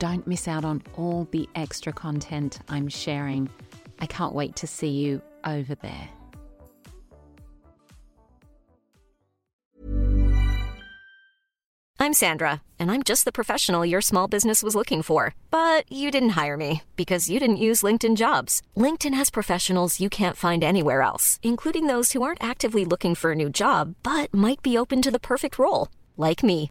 Don't miss out on all the extra content I'm sharing. I can't wait to see you over there. I'm Sandra, and I'm just the professional your small business was looking for. But you didn't hire me because you didn't use LinkedIn jobs. LinkedIn has professionals you can't find anywhere else, including those who aren't actively looking for a new job but might be open to the perfect role, like me.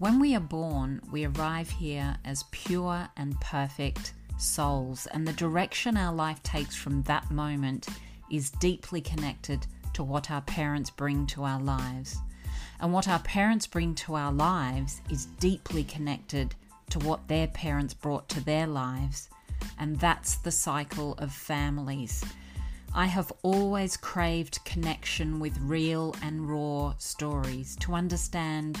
When we are born, we arrive here as pure and perfect souls, and the direction our life takes from that moment is deeply connected to what our parents bring to our lives. And what our parents bring to our lives is deeply connected to what their parents brought to their lives. And that's the cycle of families. I have always craved connection with real and raw stories to understand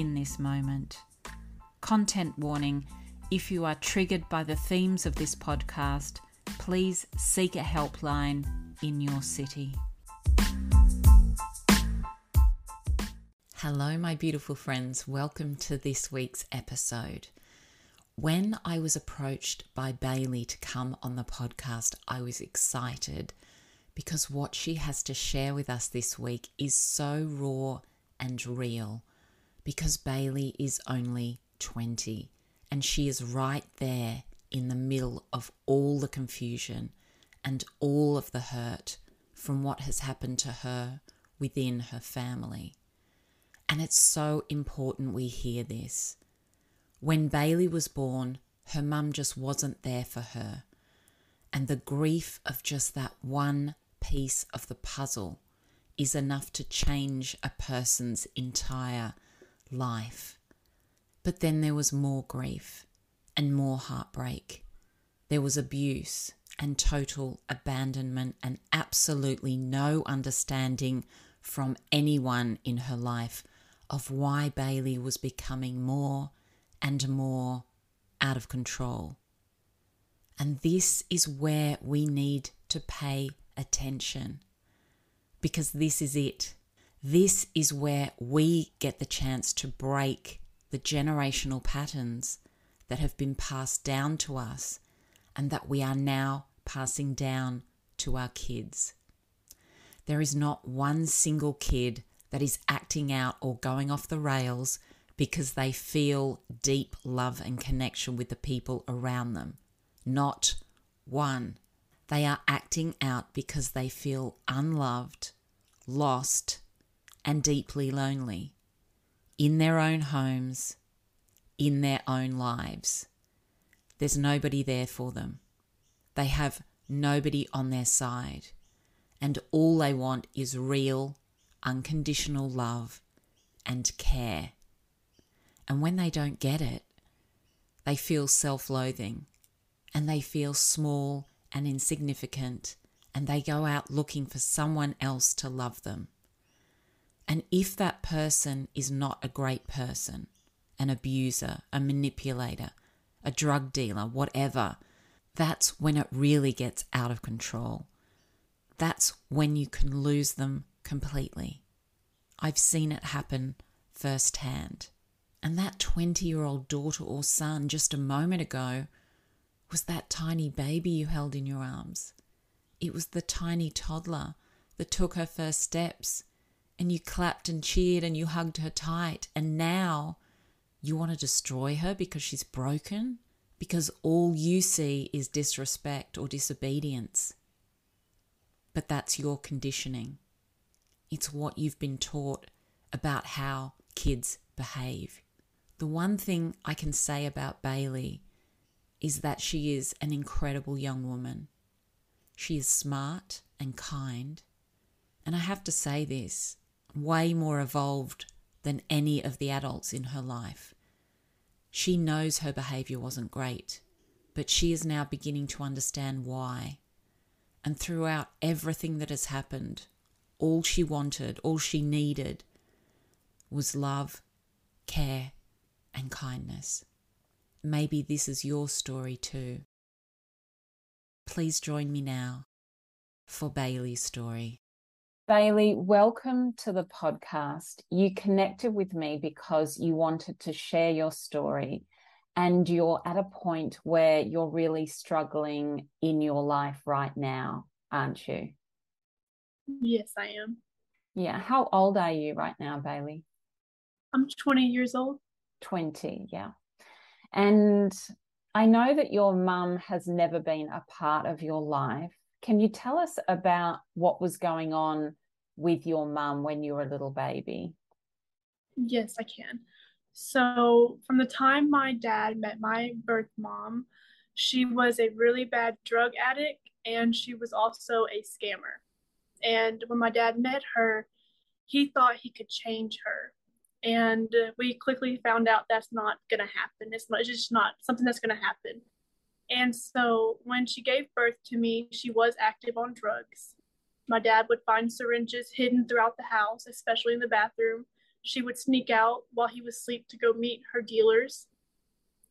in this moment. Content warning if you are triggered by the themes of this podcast, please seek a helpline in your city. Hello, my beautiful friends. Welcome to this week's episode. When I was approached by Bailey to come on the podcast, I was excited because what she has to share with us this week is so raw and real. Because Bailey is only 20 and she is right there in the middle of all the confusion and all of the hurt from what has happened to her within her family. And it's so important we hear this. When Bailey was born, her mum just wasn't there for her. And the grief of just that one piece of the puzzle is enough to change a person's entire life. But then there was more grief and more heartbreak. There was abuse and total abandonment and absolutely no understanding from anyone in her life of why Bailey was becoming more and more out of control. And this is where we need to pay attention because this is it. This is where we get the chance to break the generational patterns that have been passed down to us and that we are now passing down to our kids. There is not one single kid that is acting out or going off the rails because they feel deep love and connection with the people around them. Not one. They are acting out because they feel unloved, lost, and deeply lonely in their own homes, in their own lives. There's nobody there for them. They have nobody on their side. And all they want is real, unconditional love and care. And when they don't get it, they feel self loathing and they feel small and insignificant and they go out looking for someone else to love them. And if that person is not a great person, an abuser, a manipulator, a drug dealer, whatever, that's when it really gets out of control. That's when you can lose them completely. I've seen it happen firsthand. And that 20 year old daughter or son just a moment ago was that tiny baby you held in your arms. It was the tiny toddler that took her first steps, and you clapped and cheered and you hugged her tight. And now you want to destroy her because she's broken? Because all you see is disrespect or disobedience. But that's your conditioning. It's what you've been taught about how kids behave. The one thing I can say about Bailey is that she is an incredible young woman. She is smart and kind. And I have to say this way more evolved than any of the adults in her life. She knows her behavior wasn't great, but she is now beginning to understand why. And throughout everything that has happened, all she wanted, all she needed was love, care, and kindness. Maybe this is your story too. Please join me now for Bailey's story. Bailey, welcome to the podcast. You connected with me because you wanted to share your story, and you're at a point where you're really struggling in your life right now, aren't you? Yes, I am. Yeah. How old are you right now, Bailey? I'm 20 years old. 20, yeah. And I know that your mum has never been a part of your life. Can you tell us about what was going on with your mum when you were a little baby? Yes, I can. So, from the time my dad met my birth mom, she was a really bad drug addict and she was also a scammer. And when my dad met her, he thought he could change her and we quickly found out that's not going to happen it's, not, it's just not something that's going to happen and so when she gave birth to me she was active on drugs my dad would find syringes hidden throughout the house especially in the bathroom. She would sneak out while he was asleep to go meet her dealers.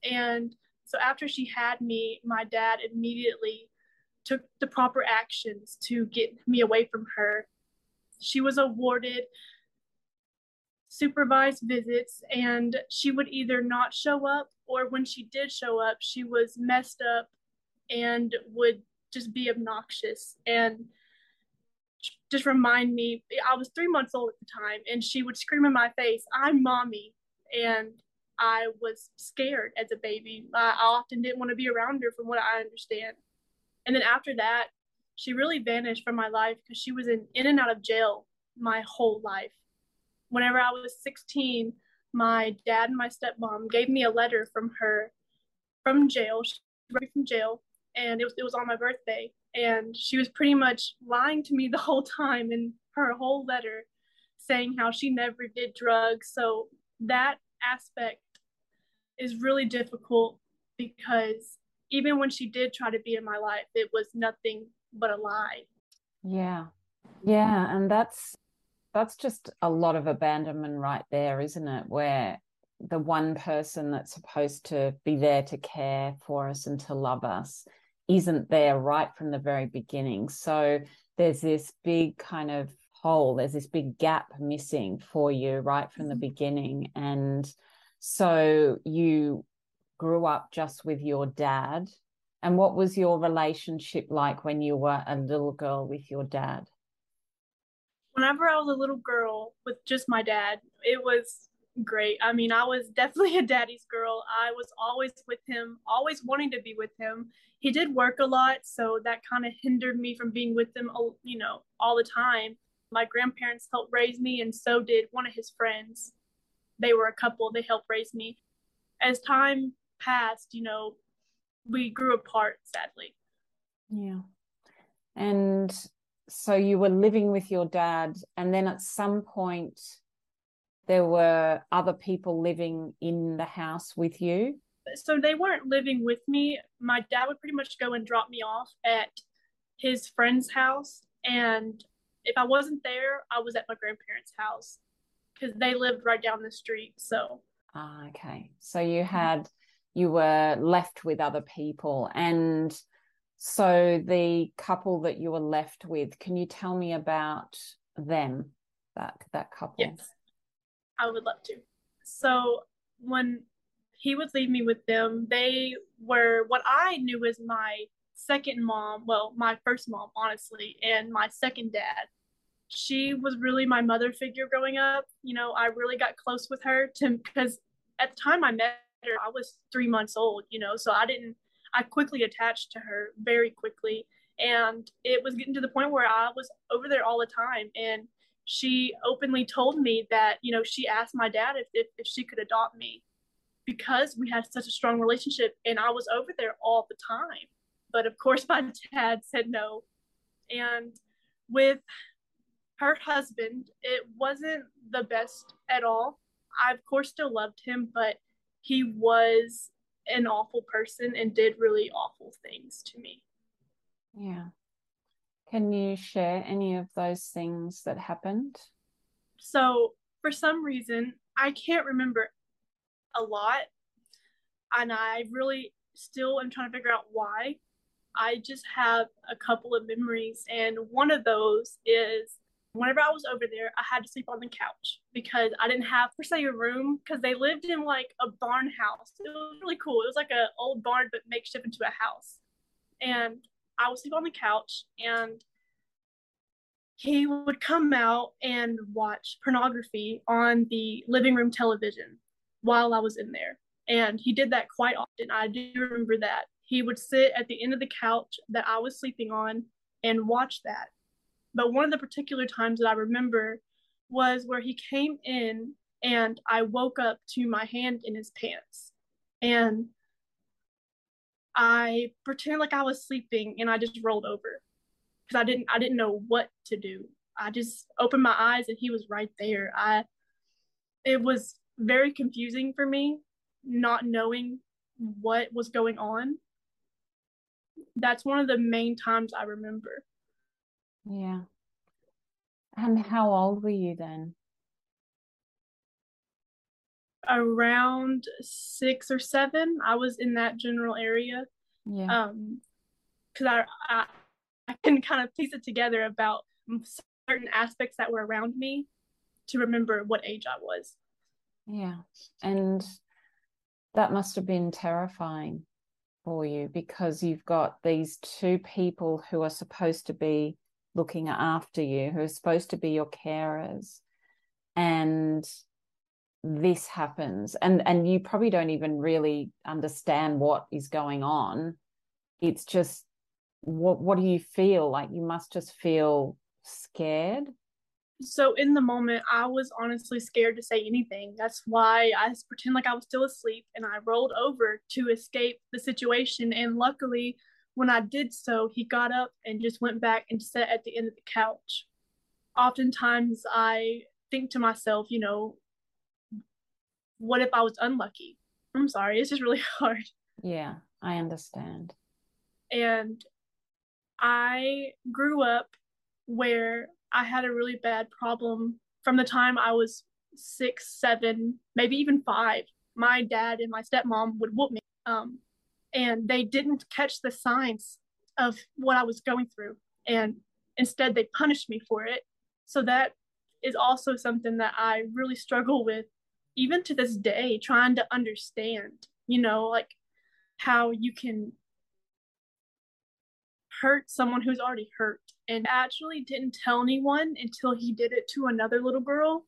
And so after she had me my dad immediately took the proper actions to get me away from her. She was awarded supervised visits and she would either not show up or when she did show up she was messed up and would just be obnoxious. And just remind me i was three months old at the time and she would scream in my face i'm mommy and i was scared as a baby. I often didn't want to be around her from what i understand. And then after that she really vanished from my life because she was in, in and out of jail my whole life. Whenever I was 16, my dad and my stepmom gave me a letter from her from jail. She from jail, and it was it was on my birthday, and she was pretty much lying to me the whole time in her whole letter, saying how she never did drugs. So that aspect is really difficult because even when she did try to be in my life, it was nothing but a lie. Yeah. Yeah. And that's that's just a lot of abandonment right there, isn't it? Where the one person that's supposed to be there to care for us and to love us isn't there right from the very beginning. So there's this big kind of hole, there's this big gap missing for you right from the mm-hmm. beginning. And so you grew up just with your dad. And what was your relationship like when you were a little girl with your dad? whenever I was a little girl with just my dad, it was great. I mean, I was definitely a daddy's girl. I was always with him, always wanting to be with him. He did work a lot, so that kind of hindered me from being with him, you know, all the time. My grandparents helped raise me, and so did one of his friends. They were a couple, they helped raise me. As time passed, you know, we grew apart, sadly. Yeah. And so you were living with your dad, and then at some point, there were other people living in the house with you? So they weren't living with me. My dad would pretty much go and drop me off at his friend's house. And if I wasn't there, I was at my grandparents' house because they lived right down the street. So, ah, okay. So you had, you were left with other people. And so the couple that you were left with, can you tell me about them, that, that couple? Yes. I would love to. So when he would leave me with them, they were what I knew as my second mom, well, my first mom, honestly, and my second dad. She was really my mother figure growing up. You know, I really got close with her to because at the time I met her, I was three months old, you know, so I didn't, I quickly attached to her very quickly. And it was getting to the point where I was over there all the time. And she openly told me that you know she asked my dad if, if, if she could adopt me because we had such a strong relationship and i was over there all the time. But of course my dad said no. And with her husband it wasn't the best at all. I of course still loved him but he was an awful person and did really awful things to me. Yeah can you share any of those things that happened? So, for some reason, I can't remember a lot. And I really still am trying to figure out why. I just have a couple of memories. And one of those is whenever I was over there, I had to sleep on the couch because I didn't have per se a room because they lived in like a barn house. It was really cool. It was like an old barn but makeshift into a house. And I would sleep on the couch and he would come out and watch pornography on the living room television while I was in there. And he did that quite often. I do remember that. He would sit at the end of the couch that I was sleeping on and watch that. But one of the particular times that I remember was where he came in and I woke up to my hand in his pants. And I pretended like I was sleeping and I just rolled over because I didn't I didn't know what to do. I just opened my eyes and he was right there. I it was very confusing for me not knowing what was going on. That's one of the main times I remember. Yeah. And how old were you then? Around six or seven. I was in that general area. Yeah. Um, because I, I I can kind of piece it together about certain aspects that were around me to remember what age I was. Yeah. And that must have been terrifying for you because you've got these two people who are supposed to be looking after you, who are supposed to be your carers. And this happens and and you probably don't even really understand what is going on. It's just what what do you feel? Like you must just feel scared? So in the moment i was honestly scared to say anything. That's why i pretend like i was still asleep and i rolled over to escape the situation and luckily when i did so he got up and just went back and sat at the end of the couch. Oftentimes i think to myself you know what if i was unlucky i'm sorry it's just really hard yeah i understand and I grew up where I had a really bad problem from the time I was six, seven, maybe even five. My dad and my stepmom would whoop me. Um, and they didn't catch the signs of what I was going through. And instead, they punished me for it. So that is also something that I really struggle with, even to this day, trying to understand, you know, like how you can hurt someone who's already hurt. And actually didn't tell anyone until he did it to another little girl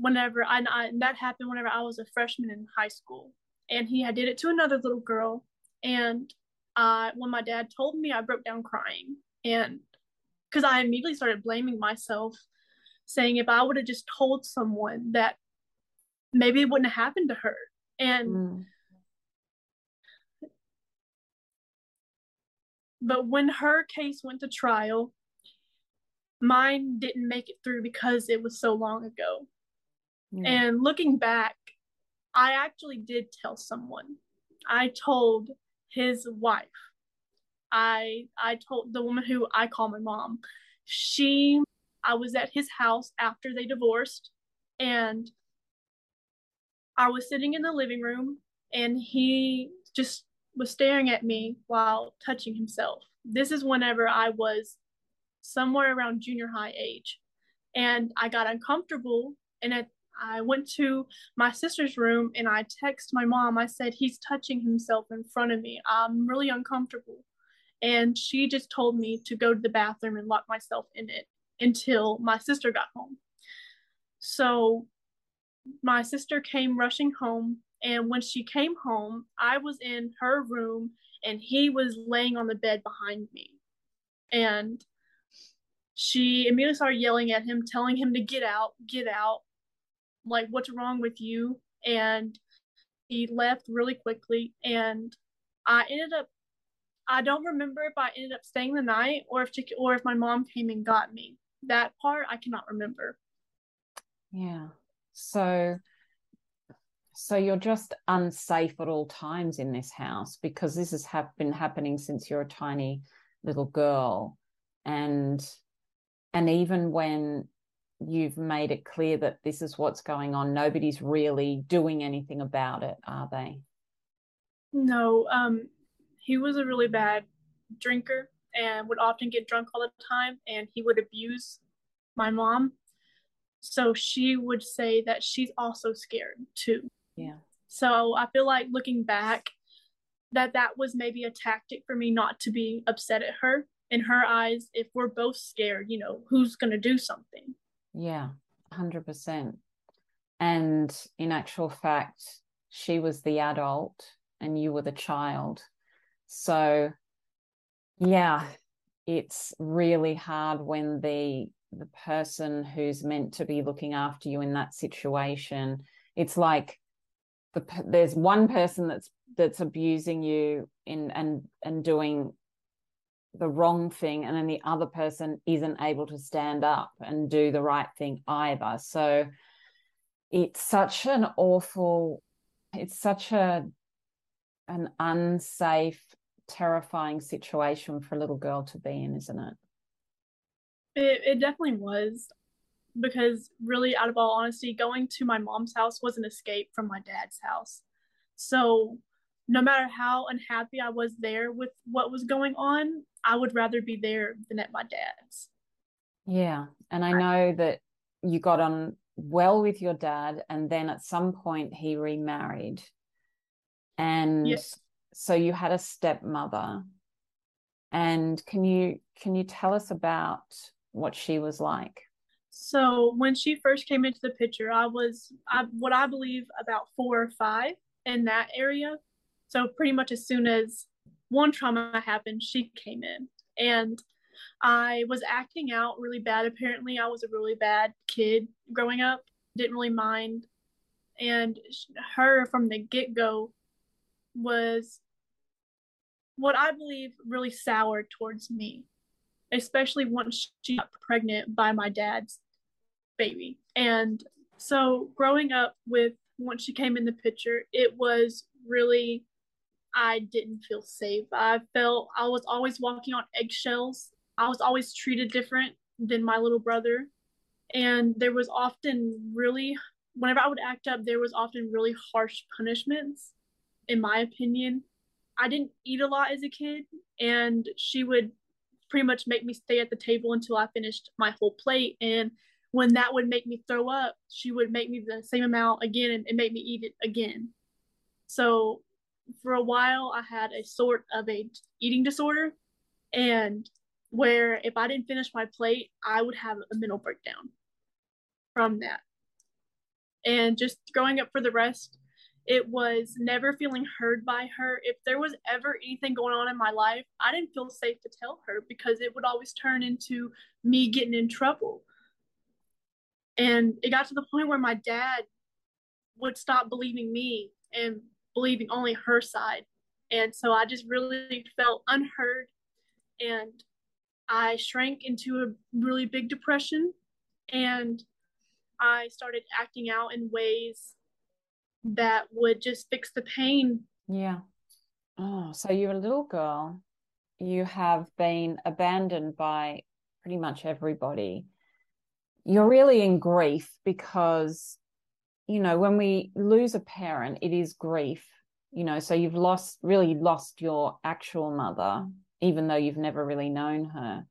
whenever I, I that happened whenever I was a freshman in high school, and he had did it to another little girl, and uh, when my dad told me, I broke down crying, and because I immediately started blaming myself, saying if I would have just told someone that maybe it wouldn't have happened to her, and. Mm. But when her case went to trial, mine didn't make it through because it was so long ago. Yeah. And looking back, I actually did tell someone. I told his wife. I I told the woman who I call my mom. She I was at his house after they divorced and I was sitting in the living room and he just was staring at me while touching himself. This is whenever I was somewhere around junior high age. And I got uncomfortable and at, I went to my sister's room and I texted my mom. I said, He's touching himself in front of me. I'm really uncomfortable. And she just told me to go to the bathroom and lock myself in it until my sister got home. So my sister came rushing home. And when she came home, I was in her room and he was laying on the bed behind me. And she immediately started yelling at him, telling him to get out, get out. Like, what's wrong with you? And he left really quickly. And I ended up, I don't remember if I ended up staying the night or if she, or if my mom came and got me. That part I cannot remember. Yeah. So, so you're just unsafe at all times in this house because this has been happening since you're a tiny little girl. And and even when you've made it clear that this is what's going on nobody's really doing anything about it are they? No um he was a really bad drinker and would often get drunk all the time and he would abuse my mom so she would say that she's also scared too yeah so i feel like looking back that that was maybe a tactic for me not to be upset at her in her eyes, if we're both scared, you know, who's going to do something? Yeah, 100%. And in actual fact, she was the adult and you were the child. So, yeah, it's really hard when the the person who's meant to be looking after you in that situation. It's like the, there's one person that's that's abusing you in and and doing the wrong thing and then the other person isn't able to stand up and do the right thing either. So it's such an awful it's such a an unsafe terrifying situation for a little girl to be in isn't it it, it definitely was because really out of all honesty going to my mom's house was an escape from my dad's house so no matter how unhappy I was there with what was going on, I would rather be there than at my dad's. Yeah. And I know that you got on well with your dad, and then at some point he remarried. And yes. so you had a stepmother. And can you can you tell us about what she was like? So when she first came into the picture, I was I, what I believe about four or five in that area. So pretty much as soon as one trauma happened, she came in. And I was acting out really bad. Apparently, I was a really bad kid growing up, didn't really mind. And her from the get go was what I believe really soured towards me, especially once she got pregnant by my dad's baby. And so, growing up with once she came in the picture, it was really I didn't feel safe. I felt I was always walking on eggshells. I was always treated different than my little brother. And there was often really, whenever I would act up, there was often really harsh punishments, in my opinion. I didn't eat a lot as a kid, and she would pretty much make me stay at the table until I finished my whole plate. And when that would make me throw up, she would make me the same amount again and, and make me eat it again. So for a while I had a sort of a eating disorder and where if I didn't finish my plate, I would have a mental breakdown from that. And just growing up for the rest, it was never feeling heard by her. If there was ever anything going on in my life, I didn't feel safe to tell her because it would always turn into me getting in trouble. And it got to the point where my dad would stop believing me and believing only her side. And so I just really felt unheard and I shrank into a really big depression and I started acting out in ways that would just fix the pain. Yeah. Oh, so you're a little girl. You have been abandoned by pretty much everybody. You're really in grief because, you know, when we lose a parent, it is grief, you know, so you've lost, really lost your actual mother, even though you've never really known her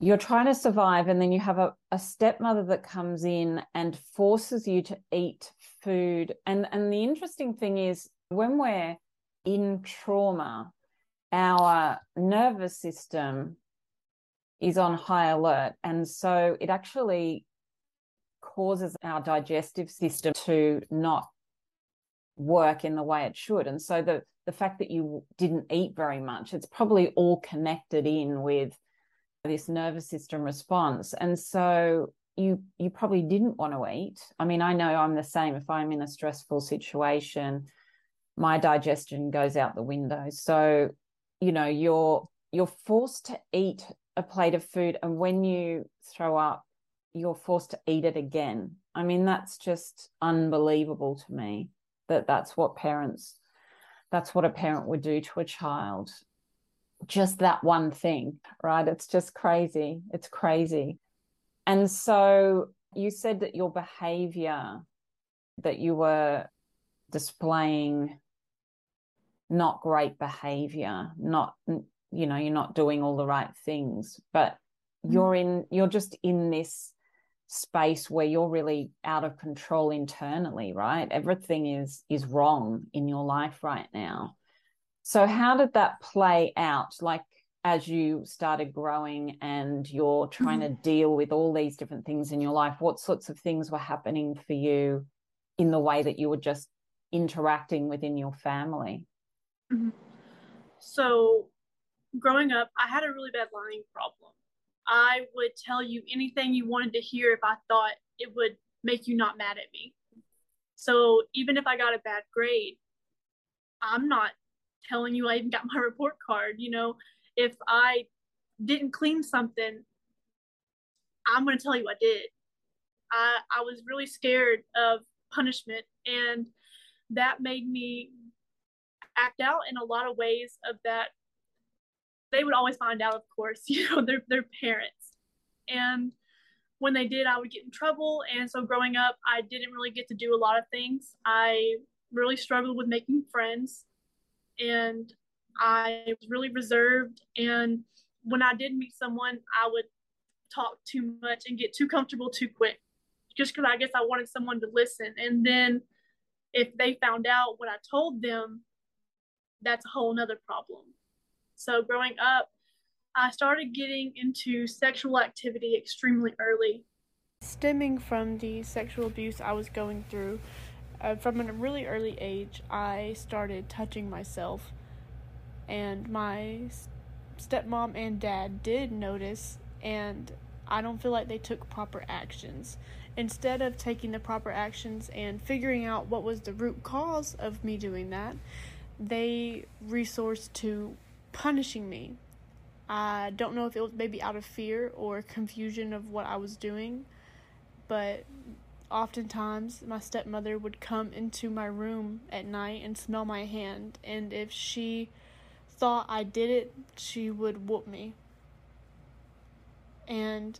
you're trying to survive and then you have a, a stepmother that comes in and forces you to eat food. And and the interesting thing is when we're in trauma our nervous system is on high alert and so it actually causes our digestive system to not work in the way it should. And so the the fact that you didn't eat very much it's probably all connected in with this nervous system response. And so you you probably didn't want to eat. I mean, I know I'm the same. If I'm in a stressful situation, my digestion goes out the window. So, you know, you're you're forced to eat a plate of food and when you throw up, you're forced to eat it again. I mean, that's just unbelievable to me that that's what parents that's what a parent would do to a child just that one thing, right? It's just crazy. It's crazy. And so you said that your behavior that you were displaying not great behavior, not you know, you're not doing all the right things, but mm. you're in you're just in this space where you're really out of control internally, right? Everything is is wrong in your life right now. So, how did that play out? Like, as you started growing and you're trying mm-hmm. to deal with all these different things in your life, what sorts of things were happening for you in the way that you were just interacting within your family? Mm-hmm. So, growing up, I had a really bad lying problem. I would tell you anything you wanted to hear if I thought it would make you not mad at me. So, even if I got a bad grade, I'm not telling you I even got my report card. You know, if I didn't clean something, I'm going to tell you I did. I, I was really scared of punishment, and that made me act out in a lot of ways of that they would always find out of course you know their their parents and when they did i would get in trouble and so growing up i didn't really get to do a lot of things i really struggled with making friends and I was really reserved. And when I did meet someone, I would talk too much and get too comfortable too quick, just because I guess I wanted someone to listen. And then if they found out what I told them, that's a whole nother problem. So growing up, I started getting into sexual activity extremely early. Stemming from the sexual abuse I was going through, uh, from a really early age, I started touching myself, and my stepmom and dad did notice, and I don't feel like they took proper actions. Instead of taking the proper actions and figuring out what was the root cause of me doing that, they resourced to punishing me. I don't know if it was maybe out of fear or confusion of what I was doing, but oftentimes my stepmother would come into my room at night and smell my hand and if she thought I did it she would whoop me. And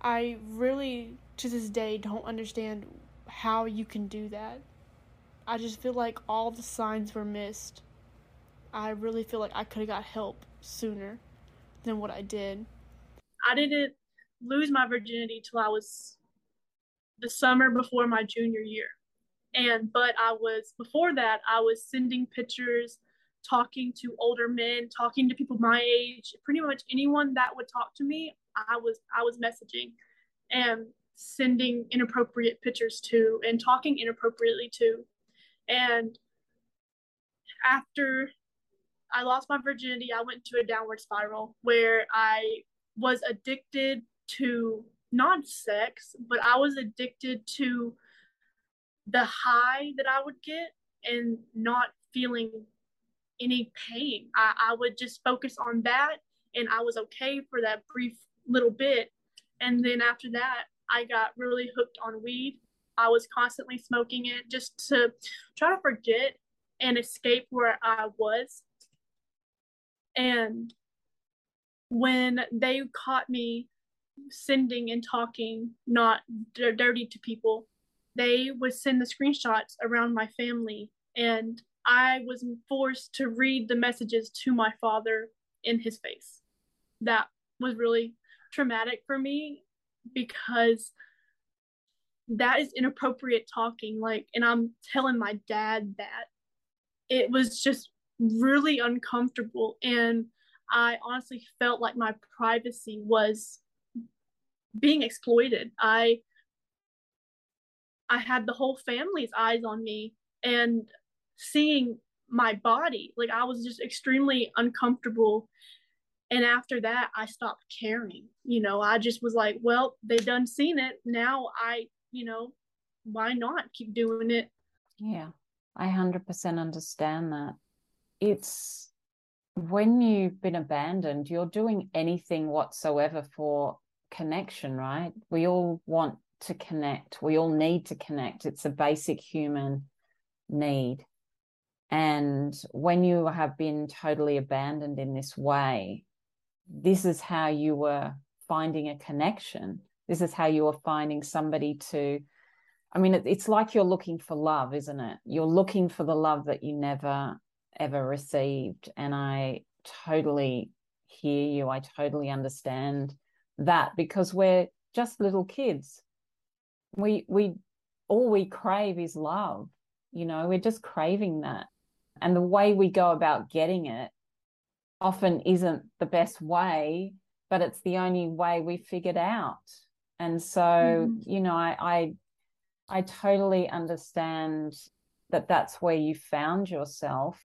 I really to this day don't understand how you can do that. I just feel like all the signs were missed. I really feel like I could have got help sooner than what I did. I didn't lose my virginity till I was the summer before my junior year. And but I was before that I was sending pictures, talking to older men, talking to people my age, pretty much anyone that would talk to me, I was I was messaging. And sending inappropriate pictures to and talking inappropriately to. And after I lost my virginity, I went to a downward spiral where I was addicted to not sex, but I was addicted to the high that I would get and not feeling any pain. I, I would just focus on that and I was okay for that brief little bit. And then after that, I got really hooked on weed. I was constantly smoking it just to try to forget and escape where I was. And when they caught me sending and talking not dirty to people, they would send the screenshots around my family. And I was forced to read the messages to my father in his face. That was really traumatic for me because that is inappropriate talking like and i'm telling my dad that it was just really uncomfortable and i honestly felt like my privacy was being exploited. I i had the whole family's eyes on me and seeing my body. Like i was just extremely uncomfortable. And after that i stopped caring. You know i just was like well they've done seen it. Now i you know why not keep doing it? Yeah i 100% understand that. It's when you've been abandoned you're doing anything whatsoever for connection right we all want to connect we all need to connect it's a basic human need and when you have been totally abandoned in this way this is how you were finding a connection. This is how you were finding somebody to. I mean, it's like you're looking for love, isn't it? You're looking for the love that you never ever received. And I totally hear you. I totally understand that because we're just little kids. We, we, all we crave is love. You know, we're just craving that. And the way we go about getting it often isn't the best way, but it's the only way we figured out. And so, mm. you know, I, I I totally understand that that's where you found yourself.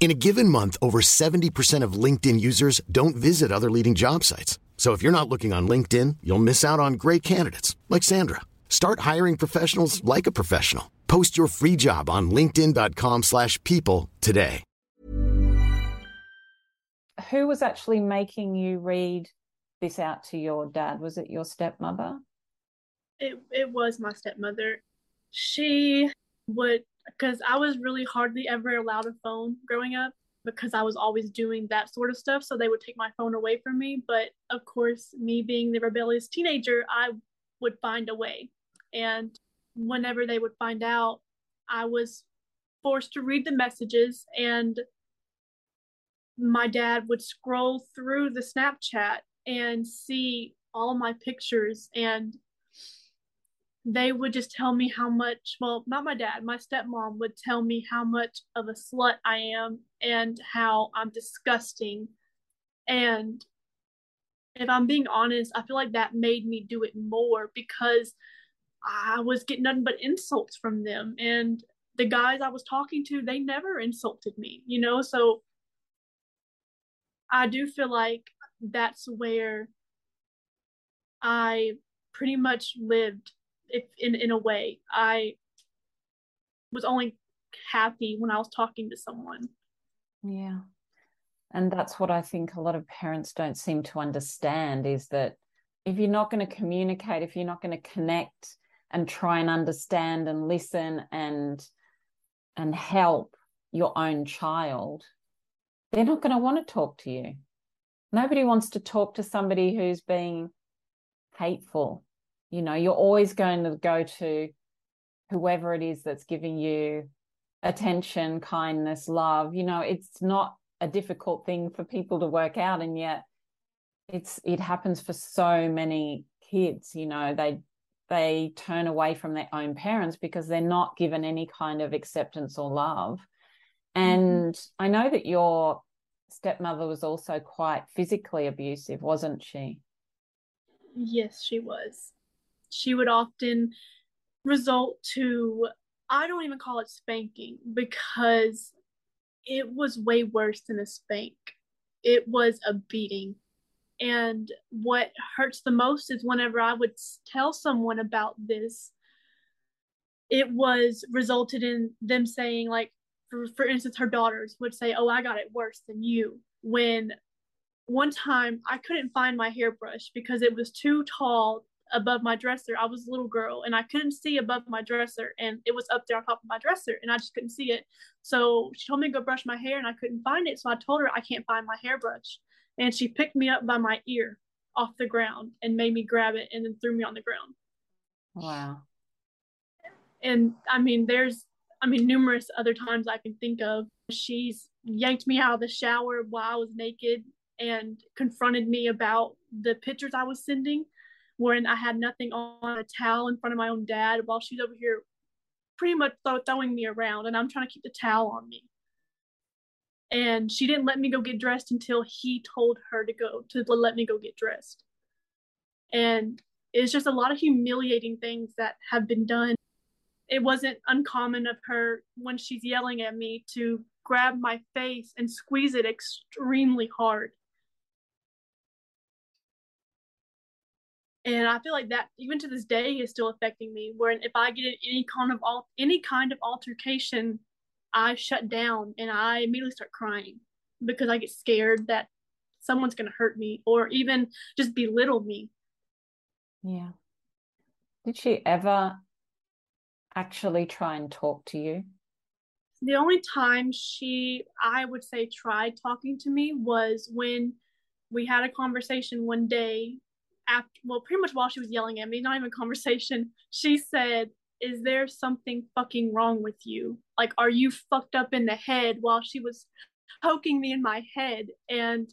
In a given month, over 70% of LinkedIn users don't visit other leading job sites. So if you're not looking on LinkedIn, you'll miss out on great candidates like Sandra. Start hiring professionals like a professional. Post your free job on linkedin.com/people today. Who was actually making you read this out to your dad? Was it your stepmother? It it was my stepmother. She would because I was really hardly ever allowed a phone growing up because I was always doing that sort of stuff. So they would take my phone away from me. But of course, me being the rebellious teenager, I would find a way. And whenever they would find out, I was forced to read the messages and my dad would scroll through the Snapchat and see all my pictures and they would just tell me how much well not my dad my stepmom would tell me how much of a slut i am and how i'm disgusting. And if i'm being honest i feel like that made me do it more because i was getting nothing but insults from them. And the guys i was talking to they never insulted me you know? So i do feel like that's where i pretty much lived if in in a way i was only happy when i was talking to someone yeah And that's what I think a lot of parents don't seem to understand is that if you're not going to communicate, if you're not going to connect and try and understand and listen and and help your own child, they're not going to want to talk to you. Nobody wants to talk to somebody who's being hateful. You know, you're always going to go to whoever it is that's giving you attention, kindness, love. You know, it's not a difficult thing for people to work out. And yet it's it happens for so many kids, you know, they they turn away from their own parents because they're not given any kind of acceptance or love. Mm-hmm. And mm-hmm. I know that your stepmother was also quite physically abusive, wasn't she? Yes, she was. She would often result to, I don't even call it spanking because it was way worse than a spank. It was a beating. And what hurts the most is whenever I would tell someone about this, it was resulted in them saying, like, for, for instance, her daughters would say, Oh, I got it worse than you. When one time I couldn't find my hairbrush because it was too tall above my dresser. I was a little girl and I couldn't see above my dresser and it was up there on top of my dresser and I just couldn't see it. So she told me to go brush my hair and I couldn't find it. So I told her I can't find my hairbrush. And she picked me up by my ear off the ground and made me grab it and then threw me on the ground. Wow. And I mean, there's, I mean, numerous other times I can think of. She's yanked me out of the shower while I was naked and confronted me about the pictures I was sending when I had nothing on a towel in front of my own dad while she's over here pretty much th- throwing me around and I'm trying to keep the towel on me. And she didn't let me go get dressed until he told her to go to let me go get dressed. And it's just a lot of humiliating things that have been done. It wasn't uncommon of her when she's yelling at me to grab my face and squeeze it extremely hard and I feel like that even to this day is still affecting me. Where if I get in any kind of all any kind of altercation, I shut down and I immediately start crying because I get scared that someone's going to hurt me or even just belittle me. Yeah. Did she ever actually try and talk to you? The only time she, I would say, tried talking to me was when we had a conversation one day after well pretty much while she was yelling at me not even conversation she said is there something fucking wrong with you? Like are you fucked up in the head? While she was poking me in my head. And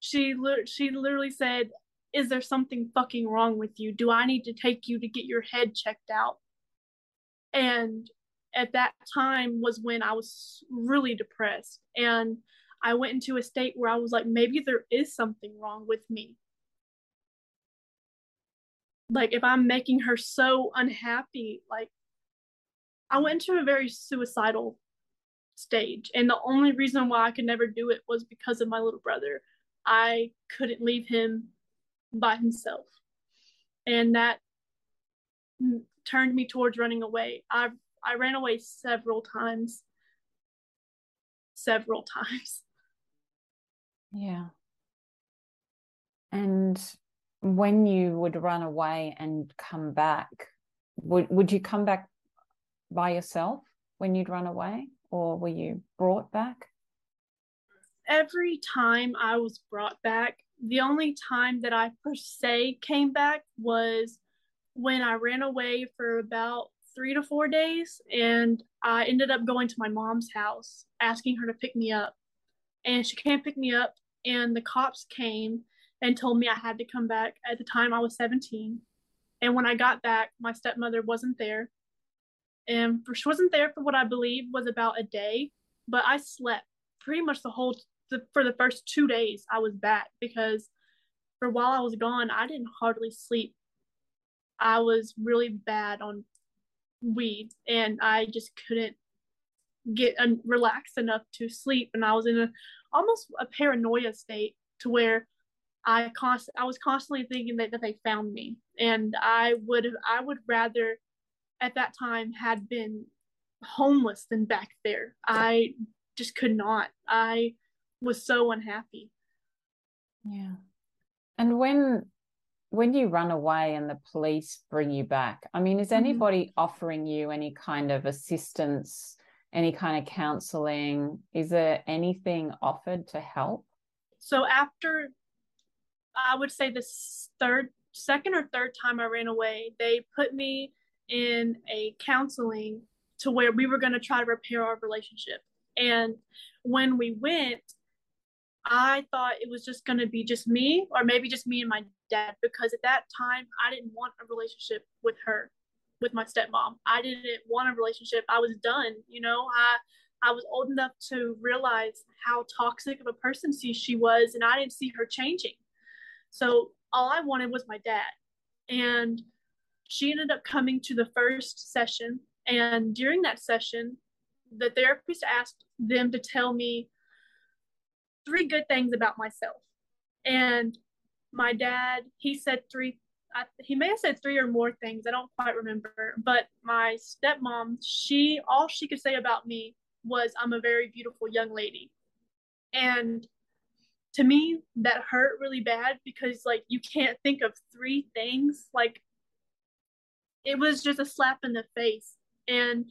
she she literally said is there something fucking wrong with you? Do i need to take you to get your head checked out? And at that time was when i was really depressed. And i went into a state where i was like maybe there is something wrong with me like if i'm making her so unhappy like i went to a very suicidal stage. And the only reason why i could never do it was because of my little brother. I couldn't leave him by himself. And that turned me towards running away. I i ran away several times. Several times. Yeah. And when you would run away and come back, would would you come back by yourself when you'd run away, or were you brought back? Every time I was brought back, the only time that I per se came back was when I ran away for about three to four days, and I ended up going to my mom's house asking her to pick me up, and she came pick me up, and the cops came and told me I had to come back. At the time, I was 17. And when I got back, my stepmother wasn't there. And for, she wasn't there for what I believe was about a day, but I slept pretty much the whole the, for the first two days I was back because for while I was gone, I didn't hardly sleep. I was really bad on weed and I just couldn't get un- relaxed enough to sleep. And I was in a almost a paranoia state to where I const I was constantly thinking that, that they found me, and I would I would rather at that time had been homeless than back there. I just could not. I was so unhappy. Yeah. And when when you run away and the police bring you back, I mean, is Mm-hmm. anybody offering you any kind of assistance, any kind of counseling? Is there anything offered to help? So after, I would say the third, second or third time I ran away, they put me in a counseling to where we were going to try to repair our relationship. And when we went, I thought it was just going to be just me, or maybe just me and my dad, because at that time I didn't want a relationship with her, with my stepmom. I didn't want a relationship. I was done. You know, I I was old enough to realize how toxic of a person she, she was, and I didn't see her changing. So all I wanted was my dad. And she ended up coming to the first session. And during that session, the therapist asked them to tell me three good things about myself. And my dad, he said three, I, he may have said three or more things. I don't quite remember. But my stepmom, she, all she could say about me was, I'm a very beautiful young lady. And to me, that hurt really bad because, like, you can't think of three things. Like, it was just a slap in the face. And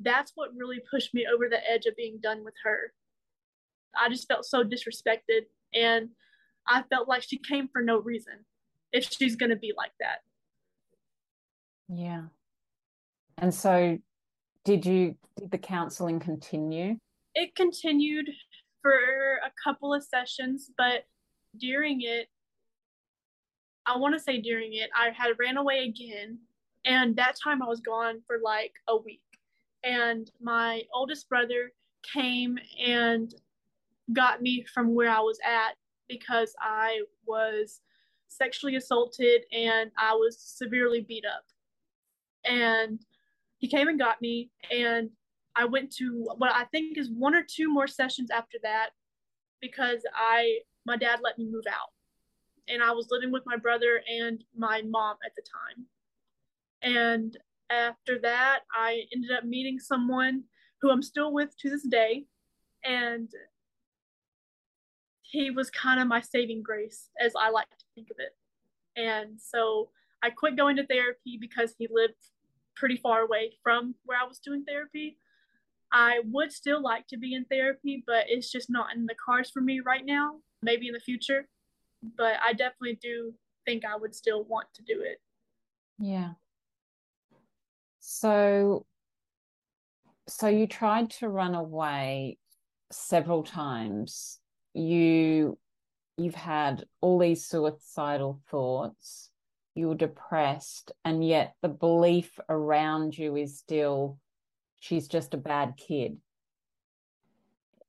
that's what really pushed me over the edge of being done with her. I just felt so disrespected. And I felt like she came for no reason if she's going to be like that. Yeah. And so did you did the counseling continue? It continued for a couple of sessions, but during it, I want to say during it, I had ran away again. And that time I was gone for like a week. And my oldest brother came and got me from where I was at because I was sexually assaulted and I was severely beat up. And he came and got me, and I went to what I think is one or two more sessions after that because I my dad let me move out. And I was living with my brother and my mom at the time. And after that, I ended up meeting someone who I'm still with to this day. And he was kind of my saving grace, as I like to think of it. And so I quit going to therapy because he lived pretty far away from where I was doing therapy. I would still like to be in therapy, but it's just not in the cards for me right now. Maybe in the future, but I definitely do think I would still want to do it. Yeah. So so you tried to run away several times. You you've had all these suicidal thoughts. You're depressed, and yet the belief around you is still she's just a bad kid.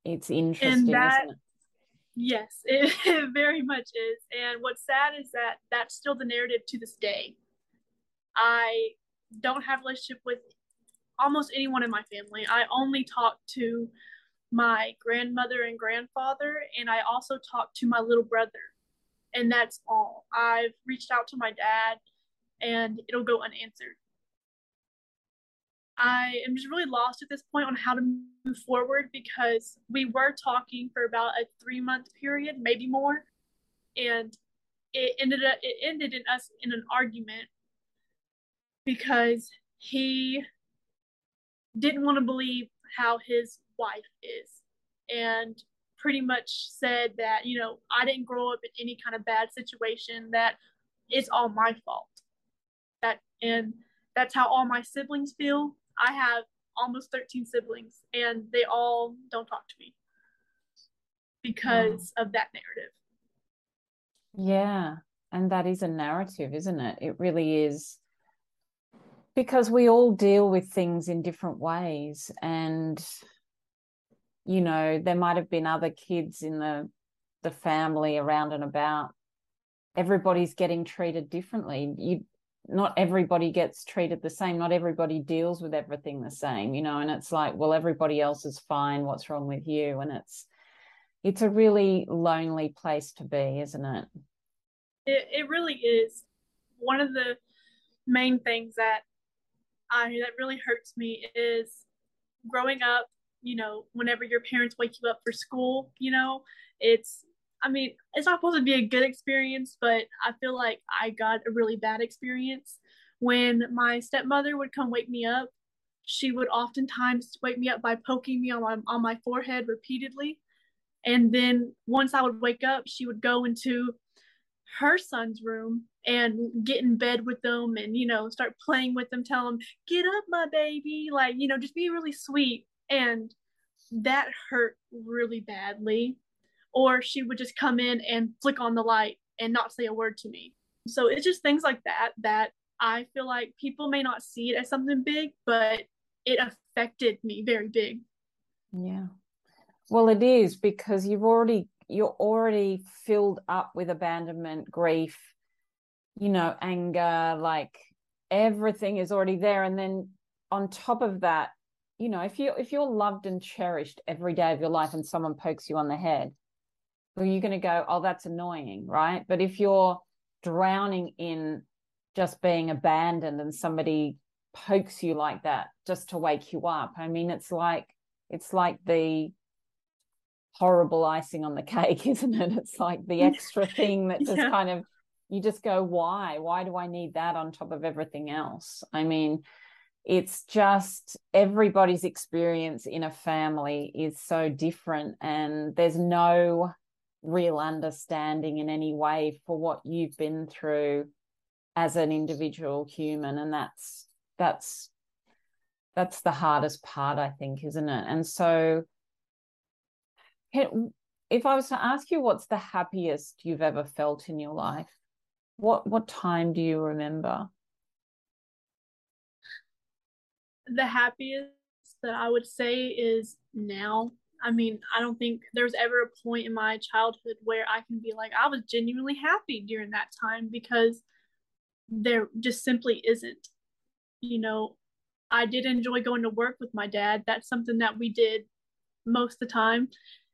It's interesting, that- isn't it? Yes, it, it very much is. And what's sad is that that's still the narrative to this day. I don't have a relationship with almost anyone in my family. I only talk to my grandmother and grandfather, and I also talk to my little brother. And that's all. I've reached out to my dad, and it'll go unanswered. I am just really lost at this point on how to move forward because we were talking for about a three month period, maybe more, and it ended up it ended in us in an argument because he didn't want to believe how his wife is and pretty much said that you know I didn't grow up in any kind of bad situation that it's all my fault. That and that's how all my siblings feel I have almost 13 siblings and they all don't talk to me because of that narrative. Yeah. And that is a narrative, isn't it? It really is. Because we all deal with things in different ways. And, you know, there might have been other kids in the the family around and about. Everybody's getting treated differently. You not everybody gets treated the same. Not everybody deals with everything the same, you know, and it's like, well, everybody else is fine. What's wrong with you? And it's it's a really lonely place to be, isn't it? It it really is. One of the main things that I that really hurts me is growing up, you know, whenever your parents wake you up for school, you know, it's, I mean, it's not supposed to be a good experience, but I feel like I got a really bad experience. When my stepmother would come wake me up, she would oftentimes wake me up by poking me on my, on my forehead repeatedly. And then once I would wake up, she would go into her son's room and get in bed with them and you know start playing with them tell them get up my baby like you know just be really sweet and that hurt really badly or she would just come in and flick on the light and not say a word to me. So it's just things like that that i feel like people may not see it as something big but it affected me very big. Yeah. Well it is because you've already you're already filled up with abandonment grief you know anger like everything is already there. And then on top of that you know if you if you're loved and cherished every day of your life and someone pokes you on the head well you're going to go oh that's annoying right? But if you're drowning in just being abandoned and somebody pokes you like that just to wake you up i mean it's like it's like the horrible icing on the cake isn't it? It's like the extra thing that just yeah. kind of you just go why? Why do i need that on top of everything else? I mean it's just everybody's experience in a family is so different and there's no real understanding in any way for what you've been through as an individual human and that's that's that's the hardest part i think isn't it? And so if i was to ask you what's the happiest you've ever felt in your life what what time do you remember? The happiest that i would say is now i mean i don't think there's ever a point in my childhood where i can be like i was genuinely happy during that time because there just simply isn't. You know i did enjoy going to work with my dad. That's something that we did most of the time.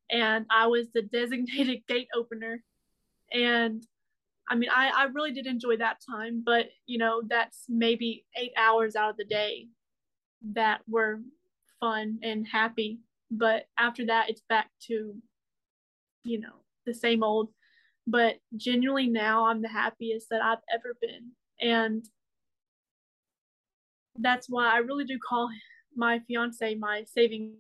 And i was the designated gate opener. And I mean, I, I really did enjoy that time, but you know, that's maybe eight hours out of the day that were fun and happy. But after that, it's back to, you know, the same old. But genuinely now, I'm the happiest that I've ever been. And that's why I really do call my fiance my saving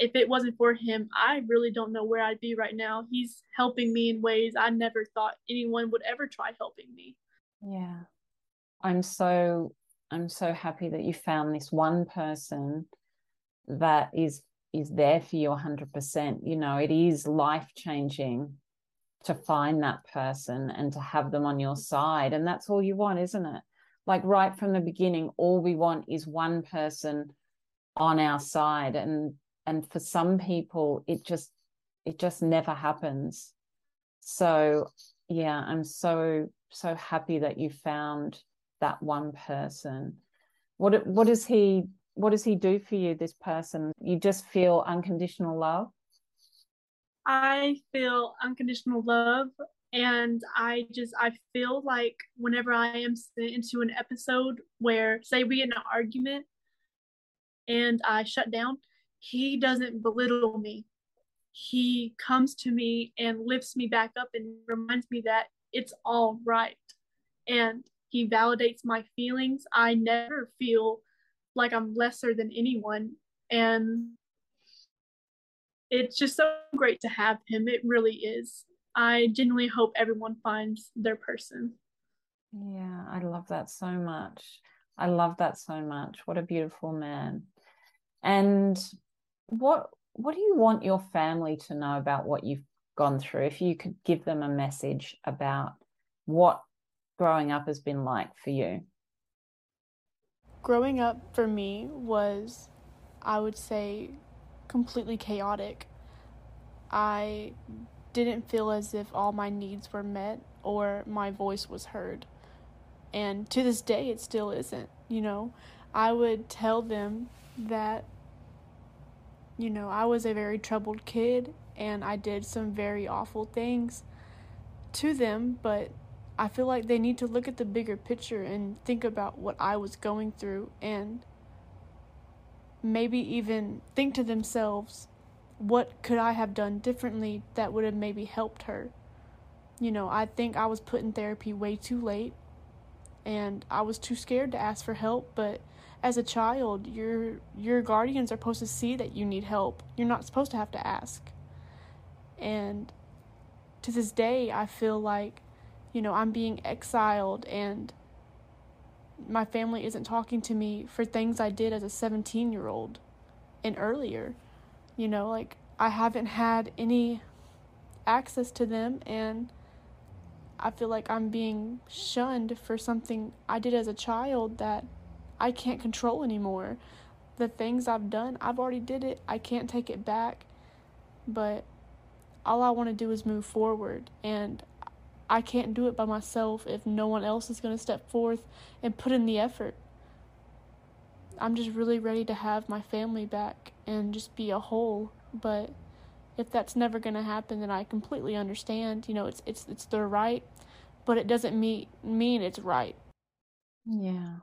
if it wasn't for him, I really don't know where I'd be right now. He's helping me in ways I never thought anyone would ever try helping me. Yeah. I'm so I'm so happy that you found this one person that is is there for you 100%. You know, it is life changing to find that person and to have them on your side and that's all you want, isn't it? Like right from the beginning all we want is one person on our side and and for some people it just it just never happens so yeah i'm so so happy that you found that one person what what does he what does he do for you this person you just feel unconditional love i feel unconditional love and i just i feel like whenever i am sent into an episode where say we get in an argument and i shut down he doesn't belittle me. He comes to me and lifts me back up and reminds me that it's all right. And he validates my feelings. I never feel like I'm lesser than anyone. And it's just so great to have him. It really is. I genuinely hope everyone finds their person. Yeah, I love that so much. I love that so much. What a beautiful man. And what what do you want your family to know about what you've gone through if you could give them a message about what growing up has been like for you growing up for me was i would say completely chaotic. I didn't feel as if all my needs were met or my voice was heard. And to this day it still isn't you know? I would tell them that you know, I was a very troubled kid and I did some very awful things to them, but I feel like they need to look at the bigger picture and think about what I was going through and maybe even think to themselves, what could I have done differently that would have maybe helped her? You know, I think I was put in therapy way too late and I was too scared to ask for help, but as a child, your your guardians are supposed to see that you need help. You're not supposed to have to ask. And to this day, I feel like, you know, I'm being exiled and my family isn't talking to me for things I did as a 17 year old and earlier. You know, like I haven't had any access to them and I feel like I'm being shunned for something I did as a child that I can't control anymore. The things I've done, I've already did it. I can't take it back. But all I want to do is move forward and I can't do it by myself if no one else is going to step forth and put in the effort. I'm just really ready to have my family back and just be a whole, but if that's never going to happen then I completely understand. You know, it's it's it's their right, but it doesn't mean mean it's right. Yeah.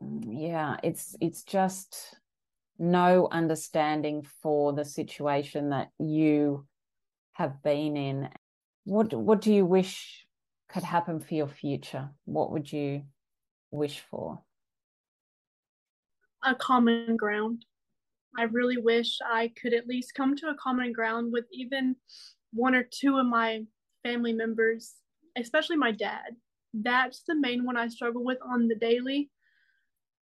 Yeah, it's it's just no understanding for the situation that you have been in what what do you wish could happen for your future? What would you wish for? A common ground. I really wish I could at least come to a common ground with even one or two of my family members, especially my dad. That's the main one I struggle with on the daily.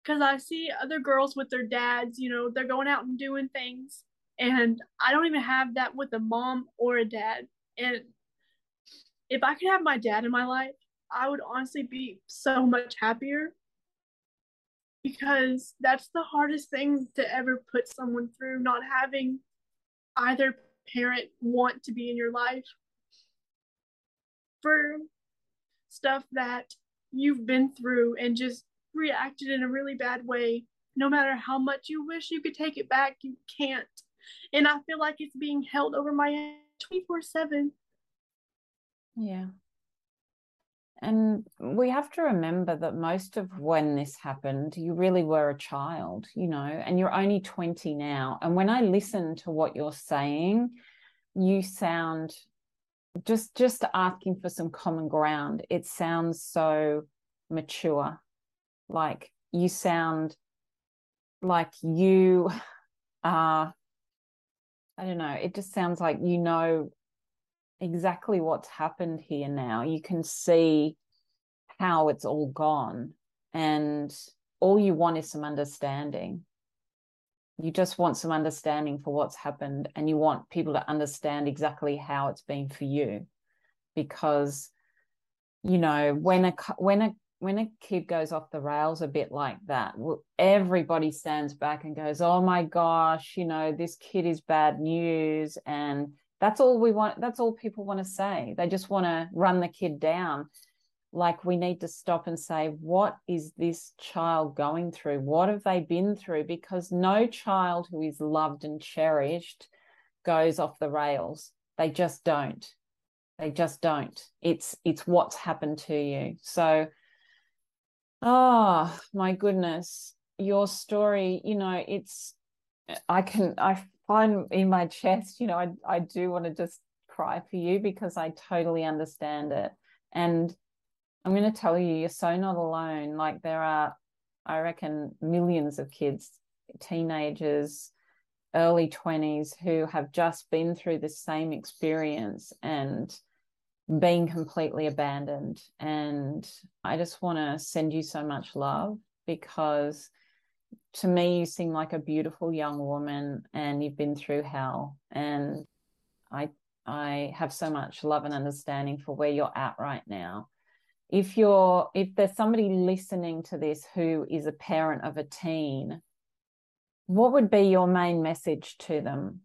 Because I see other girls with their dads, you know, they're going out and doing things. And I don't even have that with a mom or a dad. And if I could have my dad in my life, I would honestly be so much happier because that's the hardest thing to ever put someone through not having either parent want to be in your life for stuff that you've been through and just reacted in a really bad way. No matter how much you wish you could take it back you can't. And i feel like it's being held over my head 24 7 yeah. And we have to remember that most of when this happened, you really were a child, you know, and you're only 20 now. And when I listen to what you're saying, you sound just just asking for some common ground. It sounds so mature. Like you sound like you are I don't know, it just sounds like you know exactly what's happened here now. You can see how it's all gone. And all you want is some understanding. You just want some understanding for what's happened, and you want people to understand exactly how it's been for you. Because, you know, when a when a when a kid goes off the rails a bit like that, everybody stands back and goes, "Oh my gosh, you know, this kid is bad news," and that's all we want. That's all people want to say. They just want to run the kid down. Like we need to stop and say, what is this child going through? What have they been through? Because no child who is loved and cherished goes off the rails. They just don't. They just don't. It's it's what's happened to you. So oh my goodness, your story, you know, it's I can I find in my chest, you know, I, I do want to just cry for you because I totally understand it. And I'm going to tell you, you're so not alone. Like there are, I reckon, millions of kids, teenagers, early 20s who have just been through the same experience and being completely abandoned. And I just want to send you so much love because to me you seem like a beautiful young woman and you've been through hell. And i i have so much love and understanding for where you're at right now. If you're if there's somebody listening to this who is a parent of a teen what would be your main message to them?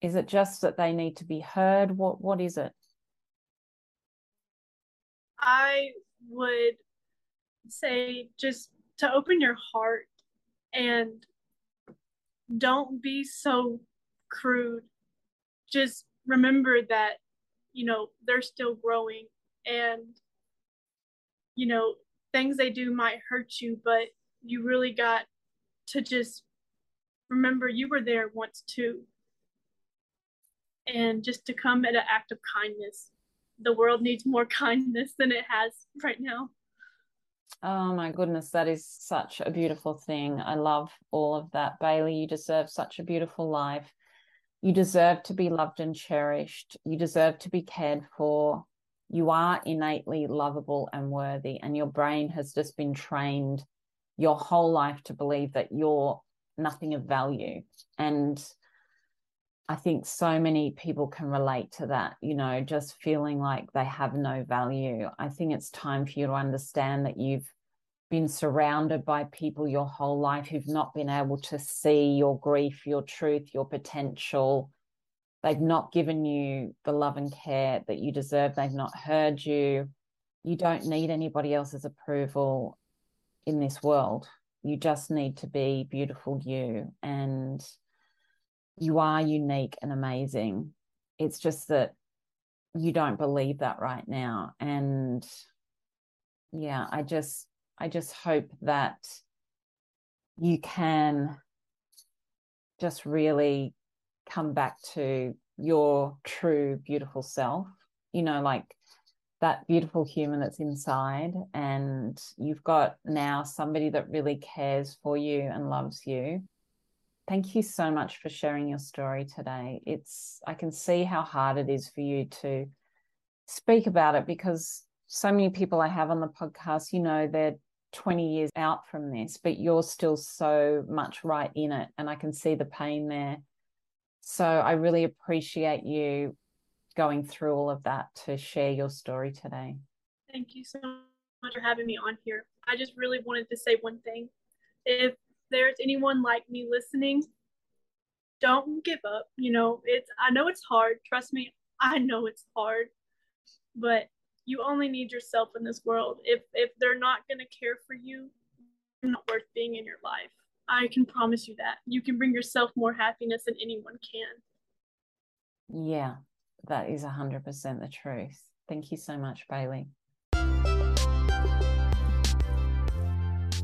Is it just that they need to be heard? What what is it? I would say just to open your heart and don't be so crude. Just remember that, you know, they're still growing and, you know, things they do might hurt you, but you really got to just remember you were there once too. And just to come at an act of kindness. The world needs more kindness than it has right now. Oh my goodness, that is such a beautiful thing. I love all of that. Bailey, you deserve such a beautiful life. You deserve to be loved and cherished. You deserve to be cared for. You are innately lovable and worthy, and your brain has just been trained your whole life to believe that you're nothing of value. And I think so many people can relate to that, you know, just feeling like they have no value. I think it's time for you to understand that you've been surrounded by people your whole life who've not been able to see your grief, your truth, your potential. They've not given you the love and care that you deserve. They've not heard you. You don't need anybody else's approval in this world. You just need to be beautiful you. And you are unique and amazing. It's just that you don't believe that right now. And yeah, I just I just hope that you can just really come back to your true beautiful self. You know, like that beautiful human that's inside and you've got now somebody that really cares for you and loves you Thank you so much for sharing your story today. It's I can see how hard it is for you to speak about it because so many people I have on the podcast, you know, they're 20 years out from this, but you're still so much right in it and I can see the pain there. So I really appreciate you going through all of that to share your story today. Thank you so much for having me on here. I just really wanted to say one thing. If there's anyone like me listening, don't give up. You know, it's I know it's hard. Trust me, I know it's hard. But you only need yourself in this world. If if they're not gonna care for you, you're not worth being in your life. I can promise you that. You can bring yourself more happiness than anyone can. Yeah, that is a 100% the truth. Thank you so much, Bailey.